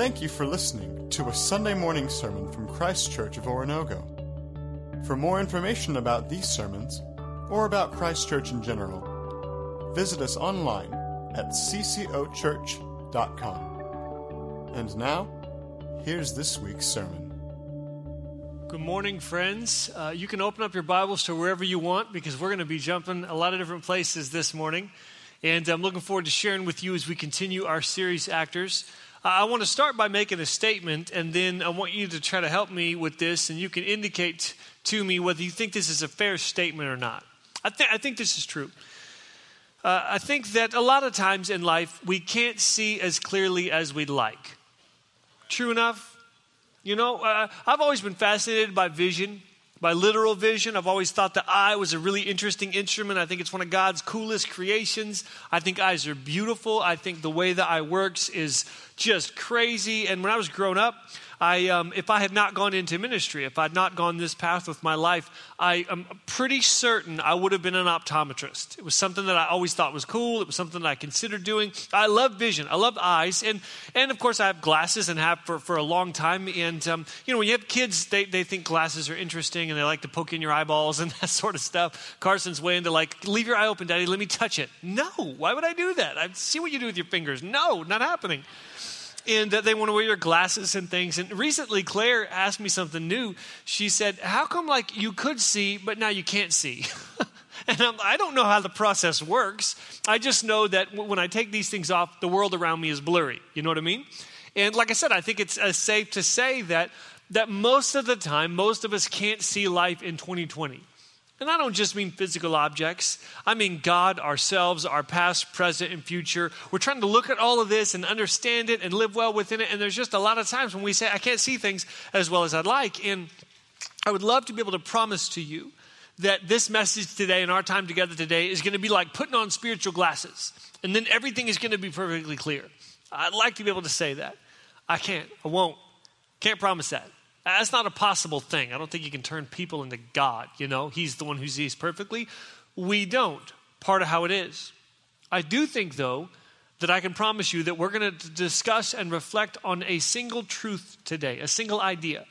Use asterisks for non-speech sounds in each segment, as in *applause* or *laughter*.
Thank you for listening to a Sunday morning sermon from Christ Church of Oronogo. For more information about these sermons, or about Christ Church in general, visit us online at ccochurch.com. And now, here's this week's sermon. Good morning, friends. Uh, you can open up your Bibles to wherever you want because we're going to be jumping a lot of different places this morning. And I'm looking forward to sharing with you as we continue our series, Actors. I want to start by making a statement, and then I want you to try to help me with this, and you can indicate to me whether you think this is a fair statement or not. I, th- I think this is true. Uh, I think that a lot of times in life, we can't see as clearly as we'd like. True enough? You know, uh, I've always been fascinated by vision, by literal vision. I've always thought the eye was a really interesting instrument. I think it's one of God's coolest creations. I think eyes are beautiful. I think the way the eye works is just crazy. And when I was growing up, I, um, if I had not gone into ministry, if I had not gone this path with my life, I am pretty certain I would have been an optometrist. It was something that I always thought was cool. It was something that I considered doing. I love vision. I love eyes. And, and of course, I have glasses and have for, for a long time. And, um, you know, when you have kids, they, they think glasses are interesting and they like to poke in your eyeballs and *laughs* that sort of stuff. Carson's way into like, leave your eye open, daddy, let me touch it. No, why would I do that? I see what you do with your fingers. No, not happening and that they want to wear your glasses and things. And recently, Claire asked me something new. She said, How come, like, you could see, but now you can't see? *laughs* and I'm, I do not know how the process works. I just know that when I take these things off, the world around me is blurry. You know what I mean? And like I said, I think it's uh, safe to say that, that most of the time, most of us can't see life in 2020. And I don't just mean physical objects. I mean God, ourselves, our past, present, and future. We're trying to look at all of this and understand it and live well within it. And there's just a lot of times when we say, I can't see things as well as I'd like. And I would love to be able to promise to you that this message today and our time together today is going to be like putting on spiritual glasses. And then everything is going to be perfectly clear. I'd like to be able to say that. I can't. I won't. Can't promise that. That's not a possible thing. I don't think you can turn people into God. You know, He's the one who sees perfectly. We don't. Part of how it is. I do think, though, that I can promise you that we're going to discuss and reflect on a single truth today, a single idea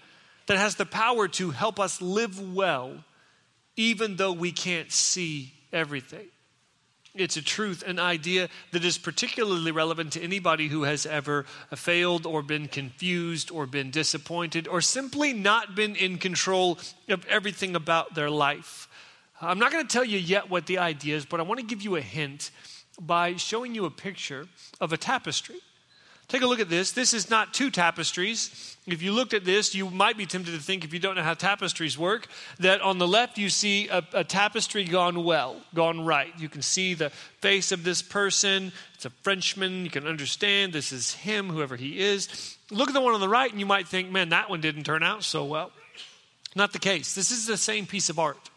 that has the power to help us live well, even though we can't see everything. It's a truth, an idea that is particularly relevant to anybody who has ever failed or been confused or been disappointed or simply not been in control of everything about their life. I'm not going to tell you yet what the idea is, but I want to give you a hint by showing you a picture of a tapestry. Take a look at this. This is not two tapestries. If you looked at this, you might be tempted to think, if you don't know how tapestries work, that on the left you see a, a, tapestry gone well, gone right. You can see the face of this person. It's a Frenchman. You can understand this is him, whoever he is. Look at the one on the right, and you might think, man, that one didn't turn out so well. Not the case. This is the same piece of art.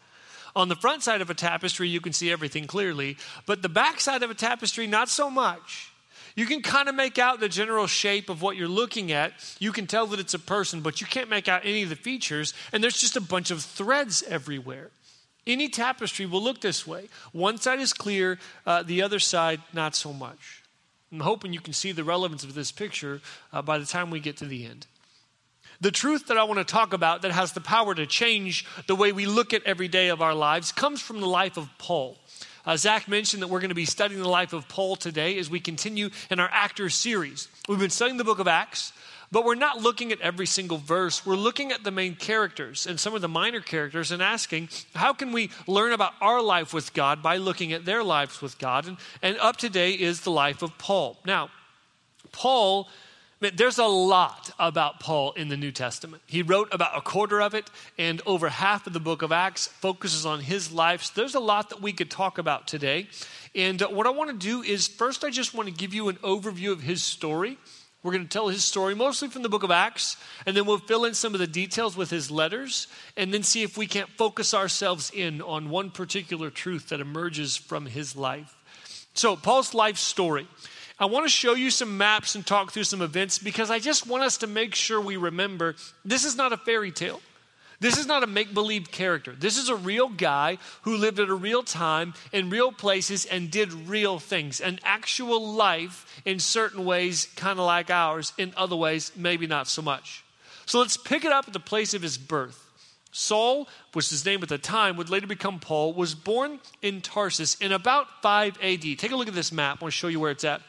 On the front side of a tapestry, you can see everything clearly, but the back side of a tapestry, not so much. You can kind of make out the general shape of what you're looking at. You can tell that it's a person, but you can't make out any of the features, and there's just a bunch of threads everywhere. Any tapestry will look this way. One side is clear, uh, the other side, not so much. I'm hoping you can see the relevance of this picture uh, by the time we get to the end. The truth that I want to talk about that has the power to change the way we look at every day of our lives comes from the life of Paul. Uh, Zach mentioned that we're going to be studying the life of Paul today as we continue in our Actors series. We've been studying the book of Acts, but we're not looking at every single verse. We're looking at the main characters and some of the minor characters and asking, how can we learn about our life with God by looking at their lives with God? And, and up today is the life of Paul. Now, Paul there's a lot about Paul in the New Testament. He wrote about a quarter of it, and over half of the book of Acts focuses on his life. So there's a lot that we could talk about today. And uh, what I want to do is first, I just want to give you an overview of his story. We're going to tell his story mostly from the book of Acts, and then we'll fill in some of the details with his letters, and then see if we can't focus ourselves in on one particular truth that emerges from his life. So, Paul's life story. I want to show you some maps and talk through some events because I just want us to make sure we remember this is not a fairy tale. This is not a make believe character. This is a real guy who lived at a real time in real places and did real things. An actual life in certain ways, kind of like ours, in other ways, maybe not so much. So let's pick it up at the place of his birth. Saul, which his name at the time, would later become Paul, was born in Tarsus in about 5 AD. Take a look at this map. I want to show you where it's at.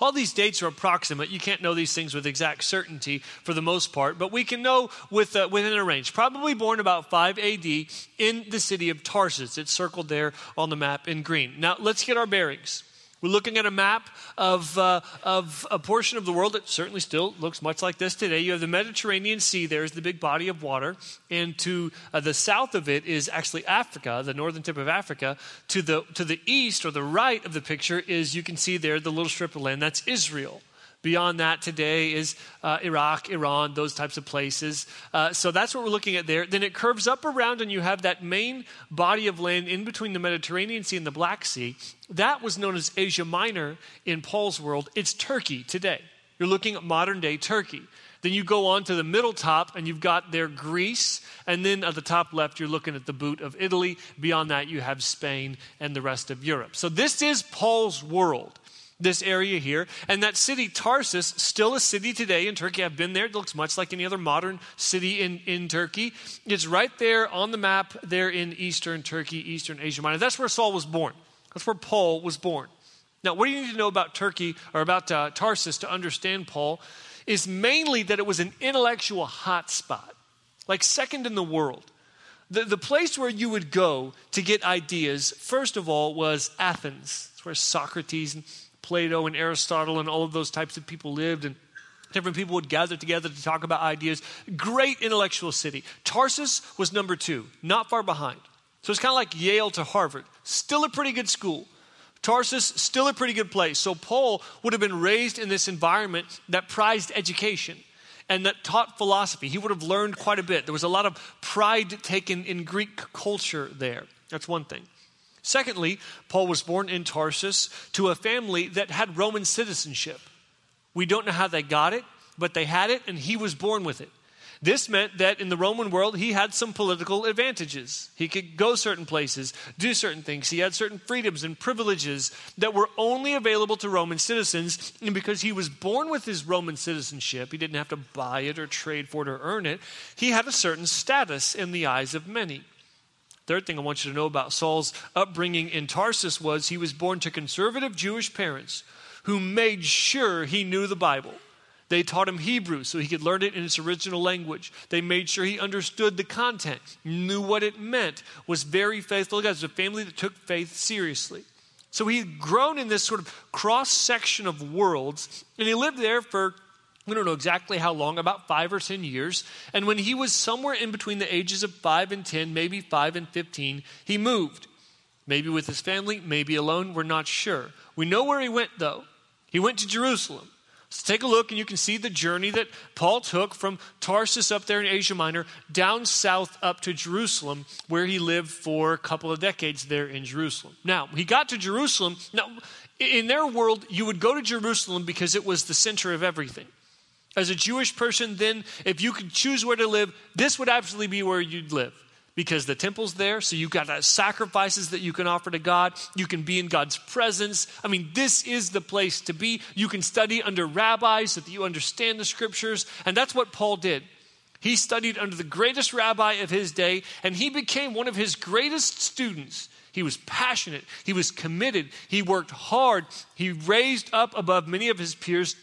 All these dates are approximate. You can't know these things with exact certainty for the most part, but we can know with, uh, within a range. Probably born about 5 AD in the city of Tarsus. It's circled there on the map in green. Now, let's get our bearings. We're looking at a map of, uh, of a portion of the world that certainly still looks much like this today. You have the Mediterranean Sea, there's the big body of water. And to uh, the south of it is actually Africa, the northern tip of Africa. To the, to the east or the right of the picture is, you can see there, the little strip of land. That's Israel. Beyond that, today is uh, Iraq, Iran, those types of places. Uh, so that's what we're looking at there. Then it curves up around, and you have that main body of land in between the Mediterranean Sea and the Black Sea. That was known as Asia Minor in Paul's world. It's Turkey today. You're looking at modern day Turkey. Then you go on to the middle top, and you've got there Greece. And then at the top left, you're looking at the boot of Italy. Beyond that, you have Spain and the rest of Europe. So this is Paul's world this area here. And that city, Tarsus, still a city today in Turkey. I've been there. It looks much like any other modern city in, in Turkey. It's right there on the map there in eastern Turkey, eastern Asia Minor. That's where Saul was born. That's where Paul was born. Now, what do you need to know about Turkey or about uh, Tarsus to understand Paul is mainly that it was an intellectual hotspot, like second in the world. The, the place where you would go to get ideas, first of all, was Athens. It's where Socrates and Plato and Aristotle and all of those types of people lived, and different people would gather together to talk about ideas. Great intellectual city. Tarsus was number two, not far behind. So it's kind of like Yale to Harvard. Still a pretty good school. Tarsus, still a pretty good place. So Paul would have been raised in this environment that prized education and that taught philosophy. He would have learned quite a bit. There was a lot of pride taken in Greek culture there. That's one thing. Secondly, Paul was born in Tarsus to a family that had Roman citizenship. We don't know how they got it, but they had it, and he was born with it. This meant that in the Roman world, he had some political advantages. He could go certain places, do certain things. He had certain freedoms and privileges that were only available to Roman citizens. And because he was born with his Roman citizenship, he didn't have to buy it or trade for it or earn it. He had a certain status in the eyes of many. Third thing I want you to know about Saul's upbringing in Tarsus was he was born to conservative Jewish parents who made sure he knew the Bible. They taught him Hebrew so he could learn it in its original language. They made sure he understood the content, knew what it meant, was very faithful. Guys, a family that took faith seriously. So he had grown in this sort of cross section of worlds, and he lived there for we don't know exactly how long, about five or 10 years. And when he was somewhere in between the ages of five and 10, maybe five and 15, he moved. Maybe with his family, maybe alone, we're not sure. We know where he went, though. He went to Jerusalem. So take a look, and you can see the journey that Paul took from Tarsus up there in Asia Minor down south up to Jerusalem, where he lived for a couple of decades there in Jerusalem. Now, he got to Jerusalem. Now, in their world, you would go to Jerusalem because it was the center of everything. As a Jewish person, then, if you could choose where to live, this would absolutely be where you'd live because the temple's there, so you've got sacrifices that you can offer to God. You can be in God's presence. I mean, this is the place to be. You can study under rabbis so that you understand the scriptures, and that's what Paul did. He studied under the greatest rabbi of his day, and he became one of his greatest students. He was passionate, he was committed, he worked hard, he raised up above many of his peers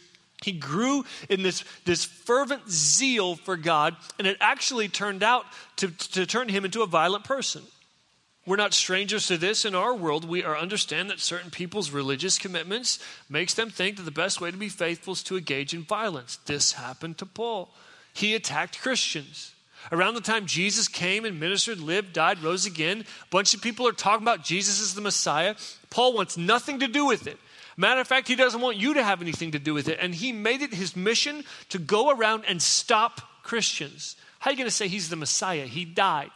he grew in this, this fervent zeal for God, and it actually turned out to, to turn him into a violent person. We're not strangers to this in our world. We are understand that certain people's religious commitments makes them think that the best way to be faithful is to engage in violence. This happened to Paul. He attacked Christians. Around the time Jesus came and ministered, lived, died, rose again, a bunch of people are talking about Jesus as the Messiah. Paul wants nothing to do with it. Matter of fact, he doesn't want you to have anything to do with it. And he made it his mission to go around and stop Christians. How are you going to say he's the Messiah? He died.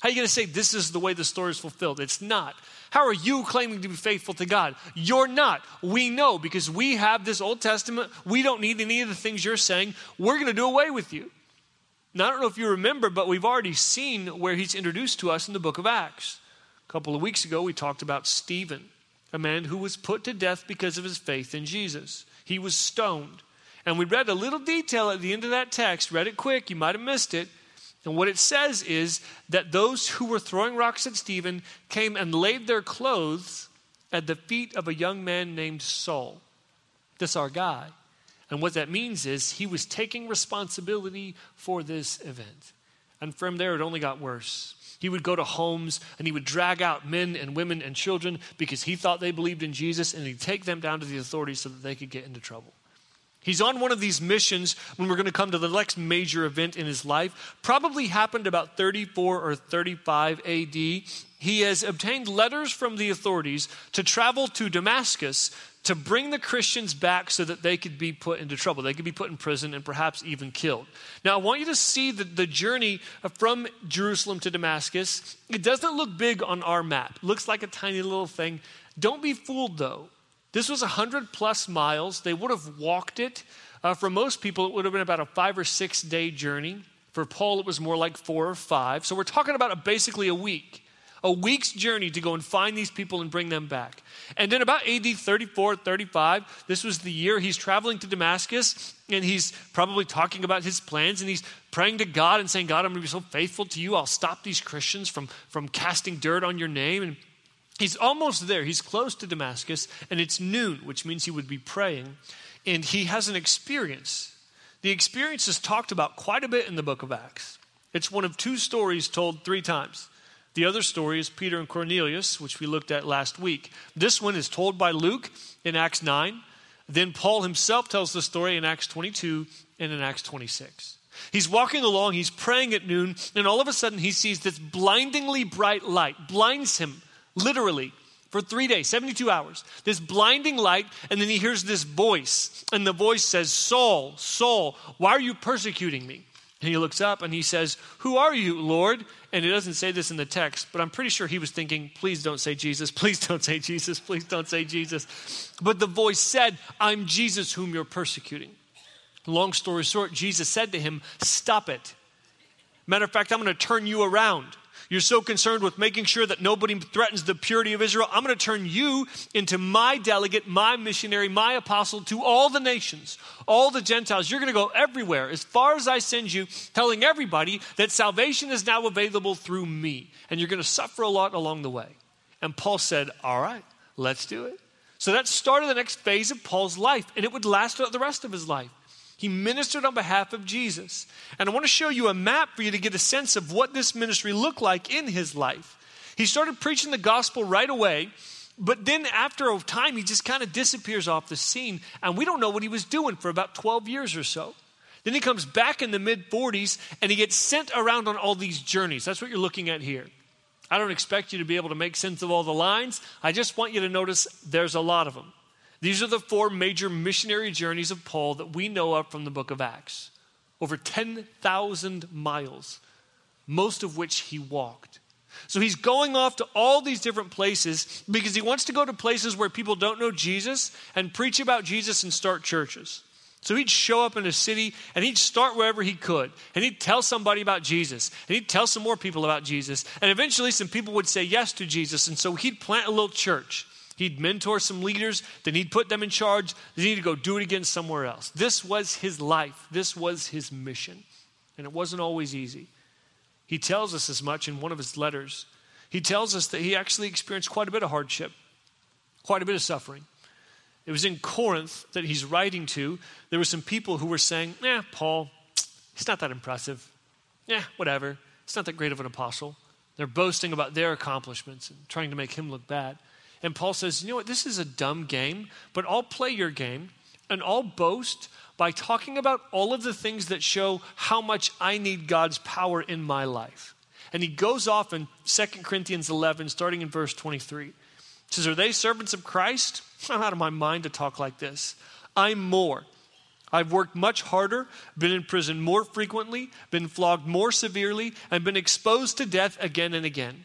How are you going to say this is the way the story is fulfilled? It's not. How are you claiming to be faithful to God? You're not. We know because we have this Old Testament. We don't need any of the things you're saying. We're going to do away with you. Now, I don't know if you remember, but we've already seen where he's introduced to us in the book of Acts. A couple of weeks ago, we talked about Stephen, a man who was put to death because of his faith in Jesus. He was stoned. And we read a little detail at the end of that text, read it quick, you might have missed it. And what it says is that those who were throwing rocks at Stephen came and laid their clothes at the feet of a young man named Saul. This our guy. And what that means is he was taking responsibility for this event. And from there, it only got worse. He would go to homes and he would drag out men and women and children because he thought they believed in Jesus, and he'd take them down to the authorities so that they could get into trouble. He's on one of these missions when we're going to come to the next major event in his life. Probably happened about 34 or 35 AD. He has obtained letters from the authorities to travel to Damascus to bring the Christians back so that they could be put into trouble. They could be put in prison and perhaps even killed. Now, I want you to see the, the journey from Jerusalem to Damascus. It doesn't look big on our map, looks like a tiny little thing. Don't be fooled, though. This was 100 plus miles. They would have walked it. Uh, for most people, it would have been about a five or six day journey. For Paul, it was more like four or five. So we're talking about a, basically a week. A week's journey to go and find these people and bring them back. And then about AD 34, 35, this was the year he's traveling to Damascus and he's probably talking about his plans and he's praying to God and saying, God, I'm going to be so faithful to you. I'll stop these Christians from, from casting dirt on your name. And He's almost there. He's close to Damascus, and it's noon, which means he would be praying. And he has an experience. The experience is talked about quite a bit in the book of Acts. It's one of two stories told three times. The other story is Peter and Cornelius, which we looked at last week. This one is told by Luke in Acts 9. Then Paul himself tells the story in Acts 22 and in Acts 26. He's walking along, he's praying at noon, and all of a sudden he sees this blindingly bright light, blinds him literally, for three days, 72 hours. This blinding light, and then he hears this voice, and the voice says, Saul, Saul, why are you persecuting me? And he looks up and he says, Who are you, Lord? And it doesn't say this in the text, but I'm pretty sure he was thinking, Please don't say Jesus, please don't say Jesus, please don't say Jesus. But the voice said, I'm Jesus whom you're persecuting. Long story short, Jesus said to him, Stop it. Matter of fact, I'm going to turn you around. You're so concerned with making sure that nobody threatens the purity of Israel. I'm going to turn you into my delegate, my missionary, my apostle to all the nations, all the Gentiles. You're going to go everywhere as far as I send you, telling everybody that salvation is now available through me. And you're going to suffer a lot along the way. And Paul said, All right, let's do it. So that started the next phase of Paul's life, and it would last the rest of his life. He ministered on behalf of Jesus. And I want to show you a map for you to get a sense of what this ministry looked like in his life. He started preaching the gospel right away, but then after a time, he just kind of disappears off the scene, and we don't know what he was doing for about 12 years or so. Then he comes back in the mid 40s and he gets sent around on all these journeys. That's what you're looking at here. I don't expect you to be able to make sense of all the lines. I just want you to notice there's a lot of them. These are the four major missionary journeys of Paul that we know of from the book of Acts. Over 10,000 miles, most of which he walked. So he's going off to all these different places because he wants to go to places where people don't know Jesus and preach about Jesus and start churches. So he'd show up in a city and he'd start wherever he could. And he'd tell somebody about Jesus. And he'd tell some more people about Jesus. And eventually some people would say yes to Jesus. And so he'd plant a little church. He'd mentor some leaders, then he'd put them in charge, then he'd go do it again somewhere else. This was his life, this was his mission. And it wasn't always easy. He tells us as much in one of his letters. He tells us that he actually experienced quite a bit of hardship, quite a bit of suffering. It was in Corinth that he's writing to. There were some people who were saying, Yeah, Paul, he's not that impressive. Yeah, whatever. He's not that great of an apostle. They're boasting about their accomplishments and trying to make him look bad. And Paul says, you know what, this is a dumb game, but I'll play your game and I'll boast by talking about all of the things that show how much I need God's power in my life. And he goes off in 2 Corinthians 11, starting in verse 23. He says, Are they servants of Christ? I'm out of my mind to talk like this. I'm more. I've worked much harder, been in prison more frequently, been flogged more severely, and been exposed to death again and again.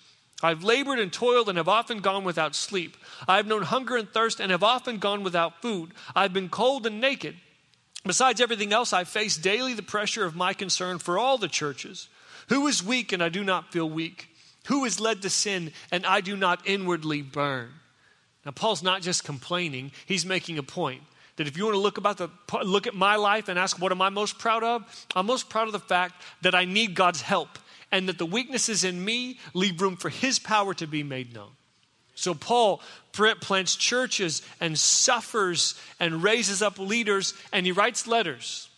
I've labored and toiled and have often gone without sleep. I have known hunger and thirst and have often gone without food. I've been cold and naked. Besides everything else, I face daily the pressure of my concern for all the churches. Who is weak and I do not feel weak? Who is led to sin and I do not inwardly burn? Now, Paul's not just complaining, he's making a point. That if you want to look about the look at my life and ask what am I most proud of, I'm most proud of the fact that I need God's help and that the weaknesses in me leave room for his power to be made known. So Paul plants churches and suffers and raises up leaders and he writes letters.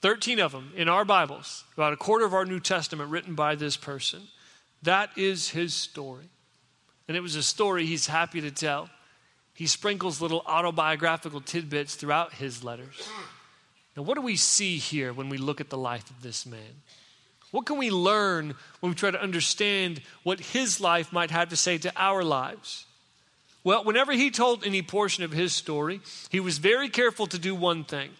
13 of them in our Bibles, about a quarter of our New Testament written by this person. That is his story. And it was a story he's happy to tell. He sprinkles little autobiographical tidbits throughout his letters. Now, what do we see here when we look at the life of this man? What can we learn when we try to understand what his life might have to say to our lives? Well, whenever he told any portion of his story, he was very careful to do one thing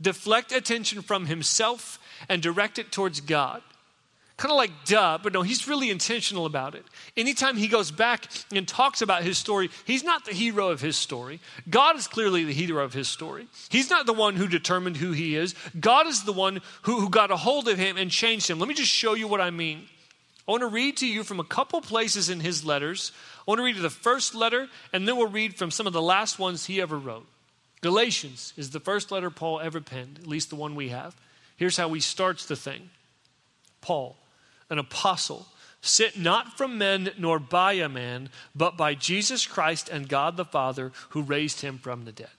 deflect attention from himself and direct it towards God kind of like duh, but no, he's really intentional about it. Anytime he goes back and talks about his story, he's not the hero of his story. God is clearly the hero of his story. He's not the one who determined who he is. God is the one who, who got a hold of him and changed him. Let me just show you what I mean. I want to read to you from a couple places in his letters. I want to read the first letter, and then we'll read from some of the last ones he ever wrote. Galatians is the first letter Paul ever penned, at least the one we have. Here's how he starts the thing Paul, an apostle, sent not from men nor by a man, but by Jesus Christ and God the Father who raised him from the dead.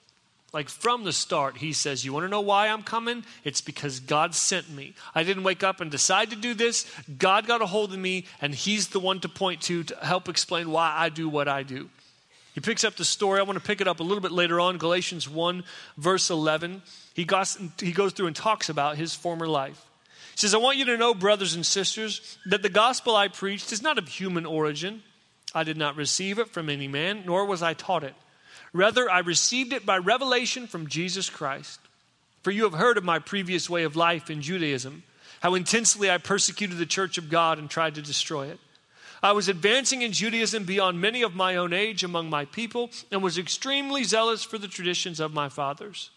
Like from the start, he says, You want to know why I'm coming? It's because God sent me. I didn't wake up and decide to do this. God got a hold of me, and he's the one to point to to help explain why I do what I do. He picks up the story. I want to pick it up a little bit later on, Galatians 1, verse 11. He goes, he goes through and talks about his former life. He says, I want you to know, brothers and sisters, that the gospel I preached is not of human origin. I did not receive it from any man, nor was I taught it. Rather, I received it by revelation from Jesus Christ. For you have heard of my previous way of life in Judaism, how intensely I persecuted the church of God and tried to destroy it. I was advancing in Judaism beyond many of my own age among my people and was extremely zealous for the traditions of my fathers.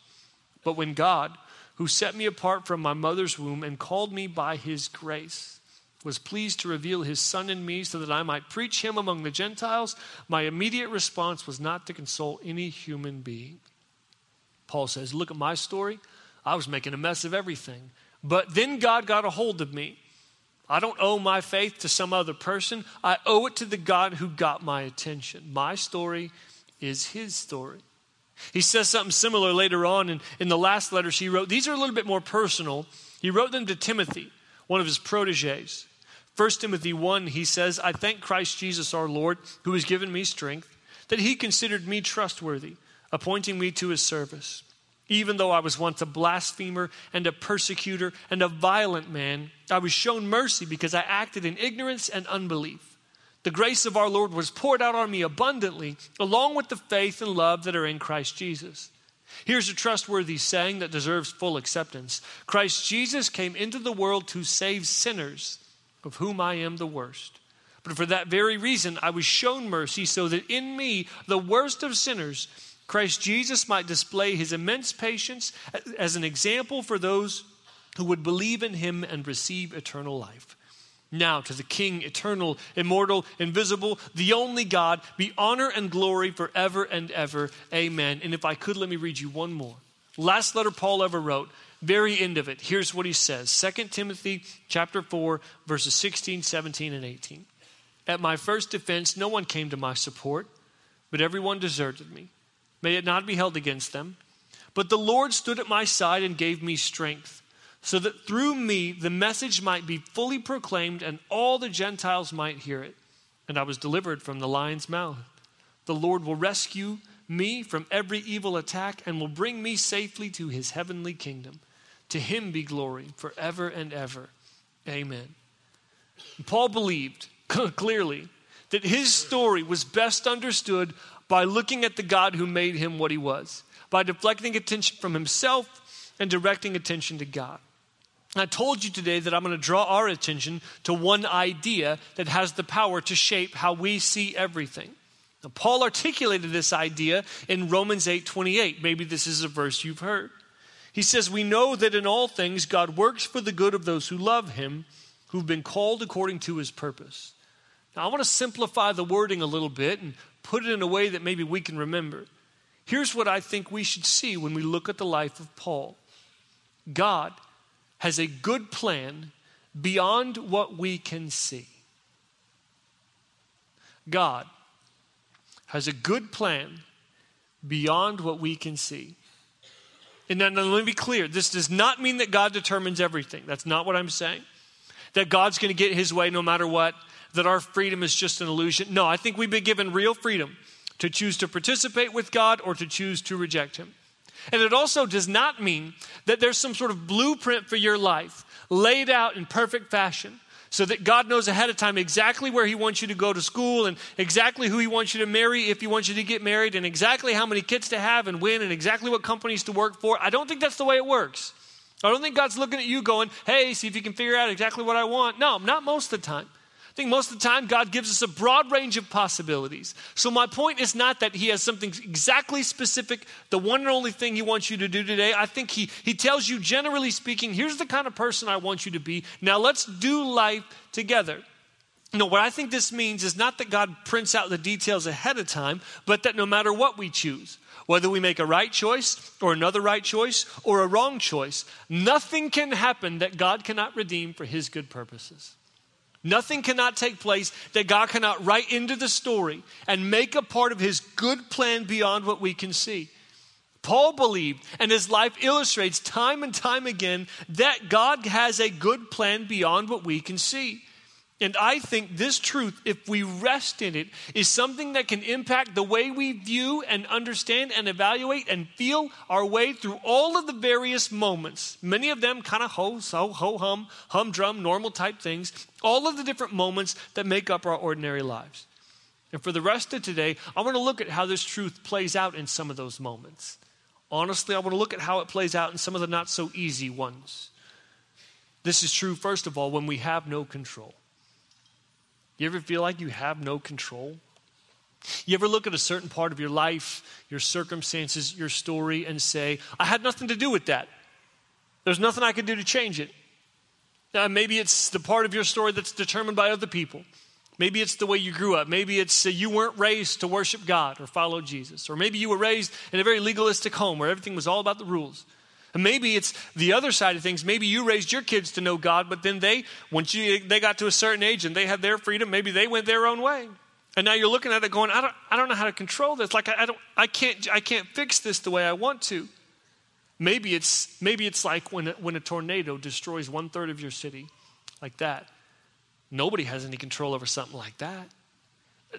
But when God, who set me apart from my mother's womb and called me by his grace, was pleased to reveal his son in me so that I might preach him among the Gentiles, my immediate response was not to consult any human being. Paul says, Look at my story. I was making a mess of everything. But then God got a hold of me. I don't owe my faith to some other person. I owe it to the God who got my attention. My story is his story. He says something similar later on in, in the last letters he wrote. These are a little bit more personal. He wrote them to Timothy, one of his proteges. 1 Timothy 1, he says, I thank Christ Jesus our Lord, who has given me strength, that he considered me trustworthy, appointing me to his service. Even though I was once a blasphemer and a persecutor and a violent man, I was shown mercy because I acted in ignorance and unbelief the grace of our Lord was poured out on me abundantly, along with the faith and love that are in Christ Jesus. Here's a trustworthy saying that deserves full acceptance Christ Jesus came into the world to save sinners, of whom I am the worst. But for that very reason, I was shown mercy so that in me, the worst of sinners, Christ Jesus might display his immense patience as an example for those who would believe in him and receive eternal life. Now, to the King, eternal, immortal, invisible, the only God, be honor and glory forever and ever. Amen. And if I could, let me read you one more. Last letter Paul ever wrote, very end of it. Here's what he says 2 Timothy chapter 4, verses 16, 17, and 18. At my first defense, no one came to my support, but everyone deserted me. May it not be held against them. But the Lord stood at my side and gave me strength so that through me the message might be fully proclaimed and all the Gentiles might hear it. And I was delivered from the lion's mouth. The Lord will rescue me from every evil attack and will bring me safely to his heavenly kingdom. To him be glory forever and ever. Amen. Paul believed *laughs* clearly that his story was best understood by looking at the God who made him what he was, by deflecting attention from himself and directing attention to God. I told you today that I'm going to draw our attention to one idea that has the power to shape how we see everything. Now, Paul articulated this idea in Romans 8 28. Maybe this is a verse you've heard. He says, We know that in all things God works for the good of those who love him, who've been called according to his purpose. Now, I want to simplify the wording a little bit and put it in a way that maybe we can remember. Here's what I think we should see when we look at the life of Paul God has a good plan beyond what we can see. God has a good plan beyond what we can see. And now, let me be clear this does not mean that God determines everything. That's not what I'm saying. That God's going to get his way no matter what, that our freedom is just an illusion. No, I think we've been given real freedom to choose to participate with God or to choose to reject him. And it also does not mean that there's some sort of blueprint for your life laid out in perfect fashion so that God knows ahead of time exactly where He wants you to go to school and exactly who He wants you to marry if He wants you to get married and exactly how many kids to have and when and exactly what companies to work for. I don't think that's the way it works. I don't think God's looking at you going, hey, see if you can figure out exactly what I want. No, not most of the time. I think most of the time God gives us a broad range of possibilities. So my point is not that He has something exactly specific, the one and only thing He wants you to do today. I think He, he tells you, generally speaking, here's the kind of person I want you to be. Now let's do life together. No, what I think this means is not that God prints out the details ahead of time, but that no matter what we choose, whether we make a right choice or another right choice or a wrong choice, nothing can happen that God cannot redeem for His good purposes. Nothing cannot take place that God cannot write into the story and make a part of his good plan beyond what we can see. Paul believed, and his life illustrates time and time again, that God has a good plan beyond what we can see. And I think this truth, if we rest in it, is something that can impact the way we view and understand and evaluate and feel our way through all of the various moments. Many of them kind of ho, so, ho, hum, humdrum, normal type things. All of the different moments that make up our ordinary lives. And for the rest of today, I want to look at how this truth plays out in some of those moments. Honestly, I want to look at how it plays out in some of the not so easy ones. This is true, first of all, when we have no control. You ever feel like you have no control? You ever look at a certain part of your life, your circumstances, your story, and say, I had nothing to do with that? There's nothing I could do to change it. Uh, maybe it's the part of your story that's determined by other people. Maybe it's the way you grew up. Maybe it's uh, you weren't raised to worship God or follow Jesus. Or maybe you were raised in a very legalistic home where everything was all about the rules. Maybe it's the other side of things. Maybe you raised your kids to know God, but then they, once you, they got to a certain age and they had their freedom, maybe they went their own way. And now you're looking at it going, I don't, I don't know how to control this. Like I, I don't, I can't, I can't fix this the way I want to. Maybe it's, maybe it's like when, when a tornado destroys one third of your city, like that. Nobody has any control over something like that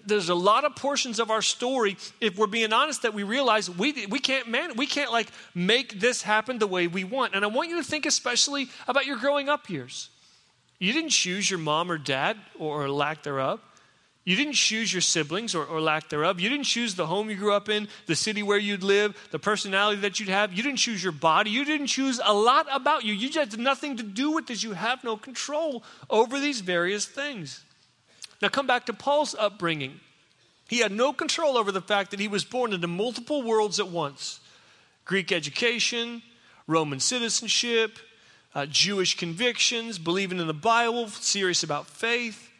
there's a lot of portions of our story, if we're being honest, that we realize we, we can't man, we can't like make this happen the way we want. And I want you to think especially about your growing up years. You didn't choose your mom or dad or lack thereof. You didn't choose your siblings or, or, lack thereof. You didn't choose the home you grew up in, the city where you'd live, the personality that you'd have. You didn't choose your body. You didn't choose a lot about you. You just had nothing to do with this. You have no control over these various things. Now, come back to Paul's upbringing. He had no control over the fact that he was born into multiple worlds at once Greek education, Roman citizenship, uh, Jewish convictions, believing in the Bible, serious about faith.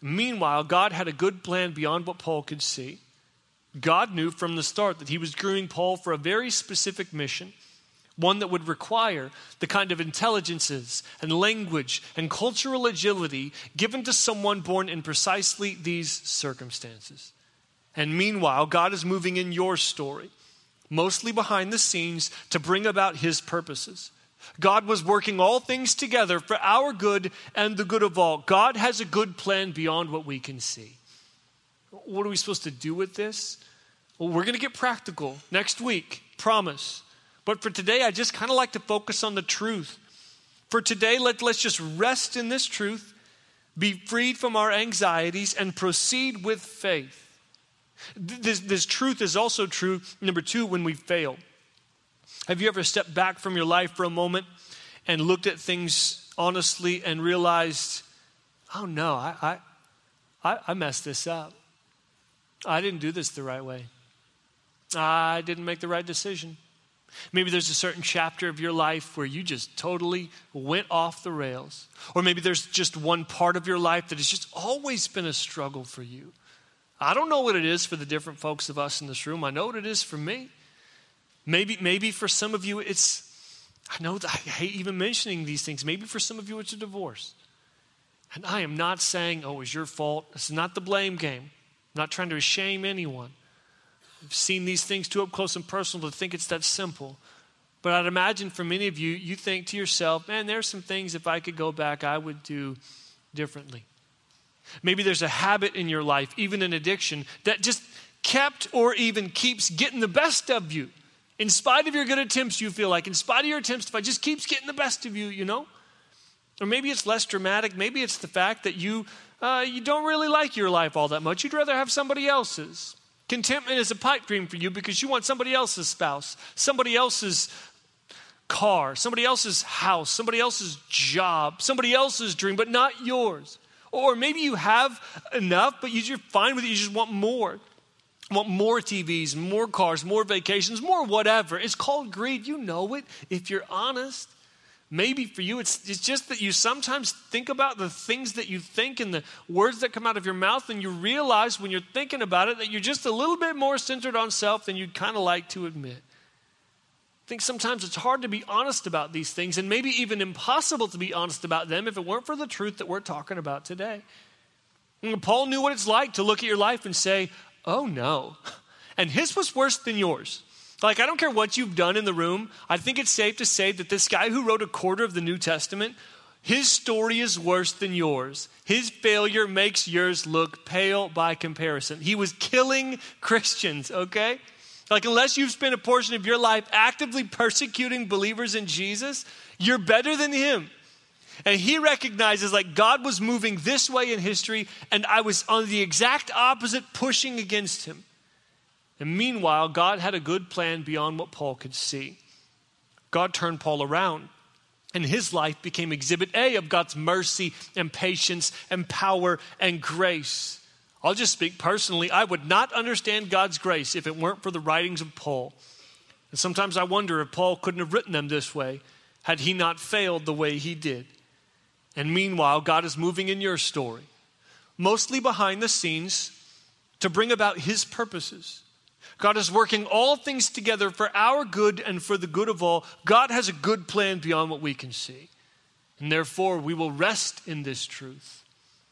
Meanwhile, God had a good plan beyond what Paul could see. God knew from the start that he was grooming Paul for a very specific mission one that would require the kind of intelligences and language and cultural agility given to someone born in precisely these circumstances. And meanwhile, God is moving in your story, mostly behind the scenes, to bring about his purposes. God was working all things together for our good and the good of all. God has a good plan beyond what we can see. What are we supposed to do with this? Well, we're going to get practical next week, promise. But for today, I just kind of like to focus on the truth. For today, let, let's just rest in this truth be freed from our anxieties, and proceed with faith. This, this truth is also true, number two, when we fail. Have you ever stepped back from your life for a moment and looked at things honestly and realized, oh no, I, I, I messed this up. I didn't do this the right way. I didn't make the right decision. Maybe there's a certain chapter of your life where you just totally went off the rails. Or maybe there's just one part of your life that has just always been a struggle for you. I don't know what it is for the different folks of us in this room. I know what it is for me. Maybe, maybe for some of you, it's, I know I hate even mentioning these things. Maybe for some of you, it's a divorce. And I am not saying, oh, it was your fault. It's not the blame game. I'm not trying to shame anyone. I've seen these things too up close and personal to think it's that simple. But I'd imagine for many of you, you think to yourself, man, there's some things if I could go back, I would do differently. Maybe there's a habit in your life, even an addiction, that just kept or even keeps getting the best of you. In spite of your good attempts, you feel like, in spite of your attempts, if I just keeps getting the best of you, you know? Or maybe it's less dramatic. Maybe it's the fact that you, uh, you don't really like your life all that much. You'd rather have somebody else's. Contentment is a pipe dream for you because you want somebody else's spouse, somebody else's car, somebody else's house, somebody else's job, somebody else's dream, but not yours. Or maybe you have enough, but you're fine with it. You just want more. Want more TVs, more cars, more vacations, more whatever. It's called greed. You know it if you're honest. Maybe for you, it's, it's just that you sometimes think about the things that you think and the words that come out of your mouth, and you realize when you're thinking about it that you're just a little bit more centered on self than you'd kind of like to admit. I think sometimes it's hard to be honest about these things and maybe even impossible to be honest about them if it weren't for the truth that we're talking about today. And Paul knew what it's like to look at your life and say, oh no. *laughs* And his was worse than yours. Like, I don't care what you've done in the room, I think it's safe to say that this guy who wrote a quarter of the New Testament, his story is worse than yours. His failure makes yours look pale by comparison. He was killing Christians, okay? Like, unless you've spent a portion of your life actively persecuting believers in Jesus, you're better than him. And he recognizes, like, God was moving this way in history, and I was on the exact opposite, pushing against him. And meanwhile, God had a good plan beyond what Paul could see. God turned Paul around, and his life became exhibit A of God's mercy and patience and power and grace. I'll just speak personally. I would not understand God's grace if it weren't for the writings of Paul. And sometimes I wonder if Paul couldn't have written them this way had he not failed the way he did. And meanwhile, God is moving in your story, mostly behind the scenes, to bring about his purposes. God is working all things together for our good and for the good of all. God has a good plan beyond what we can see. And therefore, we will rest in this truth,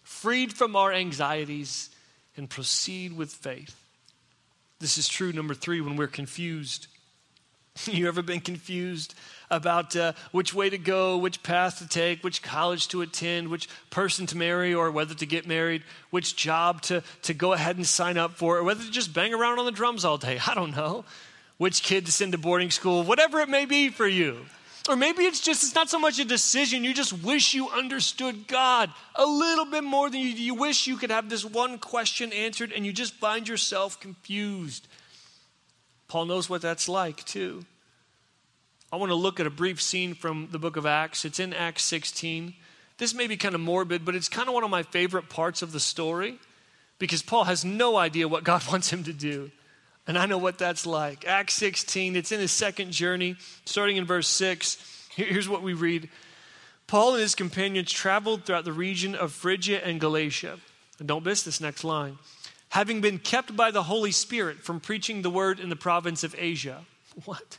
freed from our anxieties and proceed with faith. This is true, number three, when we're confused. *laughs* you ever been confused about uh, which way to go, which path to take, which college to attend, which person to marry, or whether to get married, which job to, to go ahead and sign up for, or whether to just bang around on the drums all day? *laughs* I don't know. Which kid to send to boarding school, whatever it may be for you. Or maybe it's just, it's not so much a decision. You just wish you understood God a little bit more than you, you wish you could have this one question answered and you just find yourself confused. Paul knows what that's like too. I want to look at a brief scene from the book of Acts. It's in Acts 16. This may be kind of morbid, but it's kind of one of my favorite parts of the story because Paul has no idea what God *laughs* wants him to do. And I know what that's like. Acts 16, it's in his second journey, starting in verse 6. Here's what we read Paul and his companions traveled throughout the region of Phrygia and Galatia. And don't miss this next line. Having been kept by the Holy Spirit from preaching the word in the province of Asia. *laughs* What?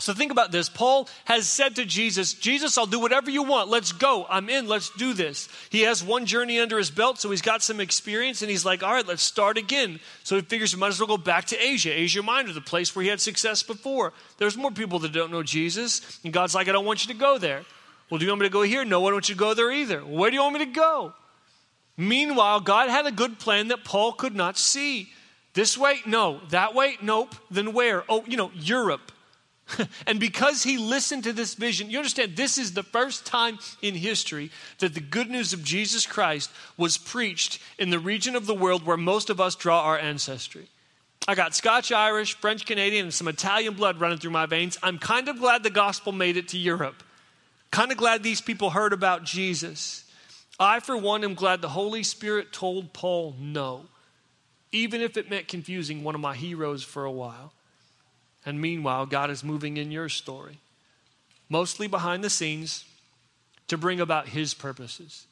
So think about this. Paul has said to Jesus, Jesus, I'll do whatever you want. Let's go. I'm in. Let's do this. He has one journey under his belt, so he's got some experience, and he's like, all right, let's start again. So he figures he might as well go back to Asia, Asia Minor, the place where he had success before. There's more people that don't know Jesus, and God's like, I don't want you to go there. Well, do you want me to go here? No, I don't want you to go there either. Where do you want me to go? Meanwhile, God had a good plan that Paul could not see. This way? No. That way? Nope. Then where? Oh, you know, Europe. *laughs* and because he listened to this vision, you understand, this is the first time in history that the good news of Jesus Christ was preached in the region of the world where most of us draw our ancestry. I got Scotch Irish, French Canadian, and some Italian blood running through my veins. I'm kind of glad the gospel made it to Europe. Kind of glad these people heard about Jesus. I, for one, am glad the Holy Spirit told Paul no, even if it meant confusing one of my heroes for a while. And meanwhile, God is moving in your story, mostly behind the scenes, to bring about His purposes.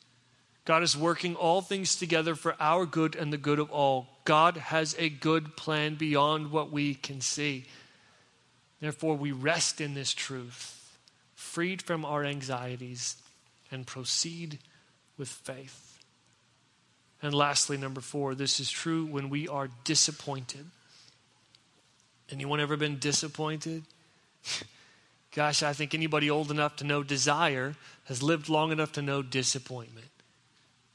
God is working all things together for our good and the good of all. God has a good plan beyond what we can see. Therefore, we rest in this truth, freed from our anxieties, and proceed with faith. And lastly, number four, this is true when we are disappointed. Anyone ever been disappointed? *laughs* Gosh, I think anybody old enough to know desire has lived long enough to know disappointment.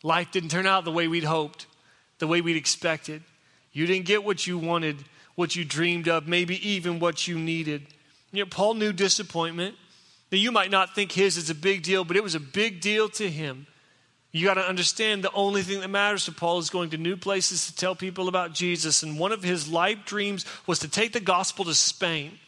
Life didn't turn out the way we'd hoped, the way we'd expected. You didn't get what you wanted, what you dreamed of, maybe even what you needed. You know, Paul knew disappointment. Now, you might not think his is a big deal, but it was a big deal to him. You got to understand the only thing that matters to Paul is going to new places to tell people about Jesus. And one of his life dreams was to take the gospel to Spain.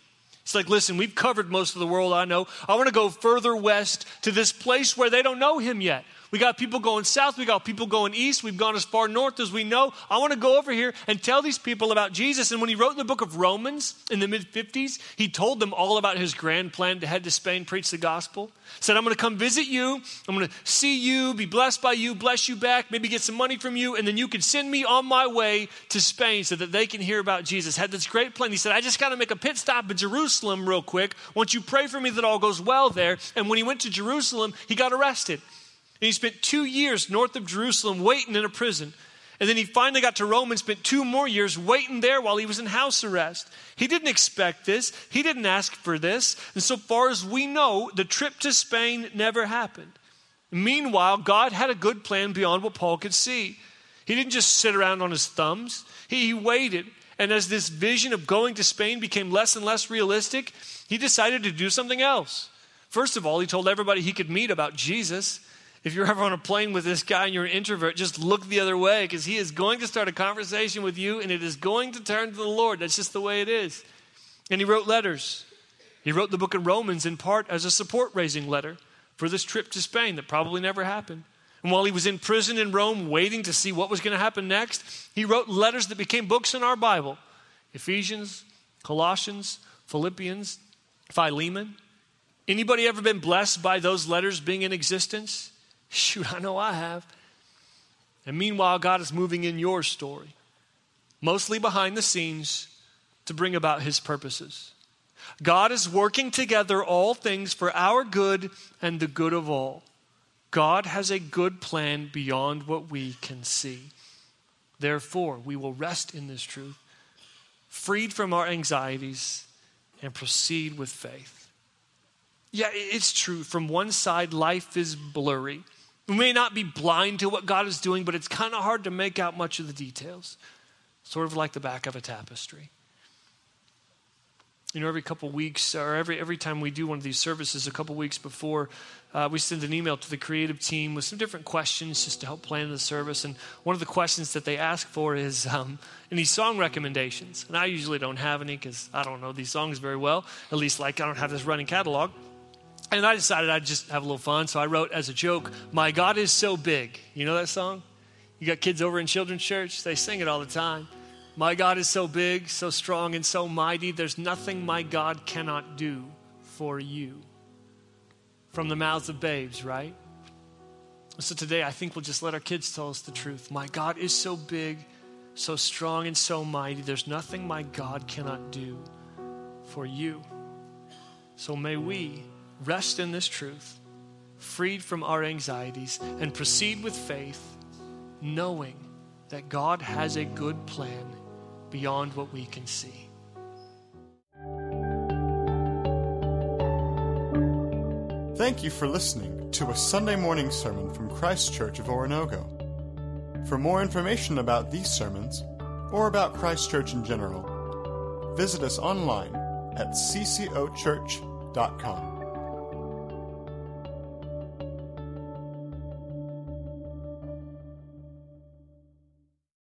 He's like, listen, we've covered most of the world I know. I want to go further west to this place where they don't know him yet. We got people going south. We got people going east. We've gone as far north as we know. I want to go over here and tell these people about Jesus. And when he wrote the book of Romans in the mid 50s, he told them all about his grand plan to head to Spain, preach the gospel. Said, I'm going to come visit you. I'm going to see you, be blessed by you, bless you back, maybe get some money from you, and then you can send me on my way to Spain so that they can hear about Jesus. Had this great plan. He said, I just got to make a pit stop in Jerusalem real quick. Won't you pray for me that all goes well there? And when he went to Jerusalem, he got arrested. And he spent two years north of Jerusalem waiting in a prison. And then he finally got to Rome and spent two more years waiting there while he was in house arrest. He didn't expect this, he didn't ask for this. And so far as we know, the trip to Spain never happened. Meanwhile, God had a good plan beyond what Paul could see. He didn't just sit around on his thumbs, he, he waited. And as this vision of going to Spain became less and less realistic, he decided to do something else. First of all, he told everybody he could meet about Jesus. If you're ever on a plane with this guy and you're an introvert, just look the other way because he is going to start a conversation with you and it is going to turn to the Lord. That's just the way it is. And he wrote letters. He wrote the book of Romans in part as a support raising letter for this trip to Spain that probably never happened. And while he was in prison in Rome waiting to see what was going to happen next, he wrote letters that became books in our Bible Ephesians, Colossians, Philippians, Philemon. Anybody ever been blessed by those letters being in existence? Shoot, I know I have. And meanwhile, God is moving in your story, mostly behind the scenes, to bring about his purposes. God is working together all things for our good and the good of all. God has a good plan beyond what we can see. Therefore, we will rest in this truth, freed from our anxieties, and proceed with faith. Yeah, it's true. From one side, life is blurry. We may not be blind to what God is doing, but it's kind of hard to make out much of the details. Sort of like the back of a tapestry. You know, every couple weeks, or every, every time we do one of these services, a couple weeks before, uh, we send an email to the creative team with some different questions just to help plan the service. And one of the questions that they ask for is um, any song recommendations. And I usually don't have any because I don't know these songs very well. At least, like, I don't have this running catalog. And I decided I'd just have a little fun. So I wrote as a joke, My God is so big. You know that song? You got kids over in children's church, they sing it all the time. My God is so big, so strong, and so mighty, there's nothing my God cannot do for you. From the mouths of babes, right? So today, I think we'll just let our kids tell us the truth. My God is so big, so strong, and so mighty, there's nothing my God cannot do for you. So may we rest in this truth, freed from our anxieties, and proceed with faith, knowing that God has a good plan beyond what we can see. Thank you for listening to a Sunday morning sermon from Christ Church of Oronogo. For more information about these sermons, or about Christ Church in general, visit us online at ccochurch.com.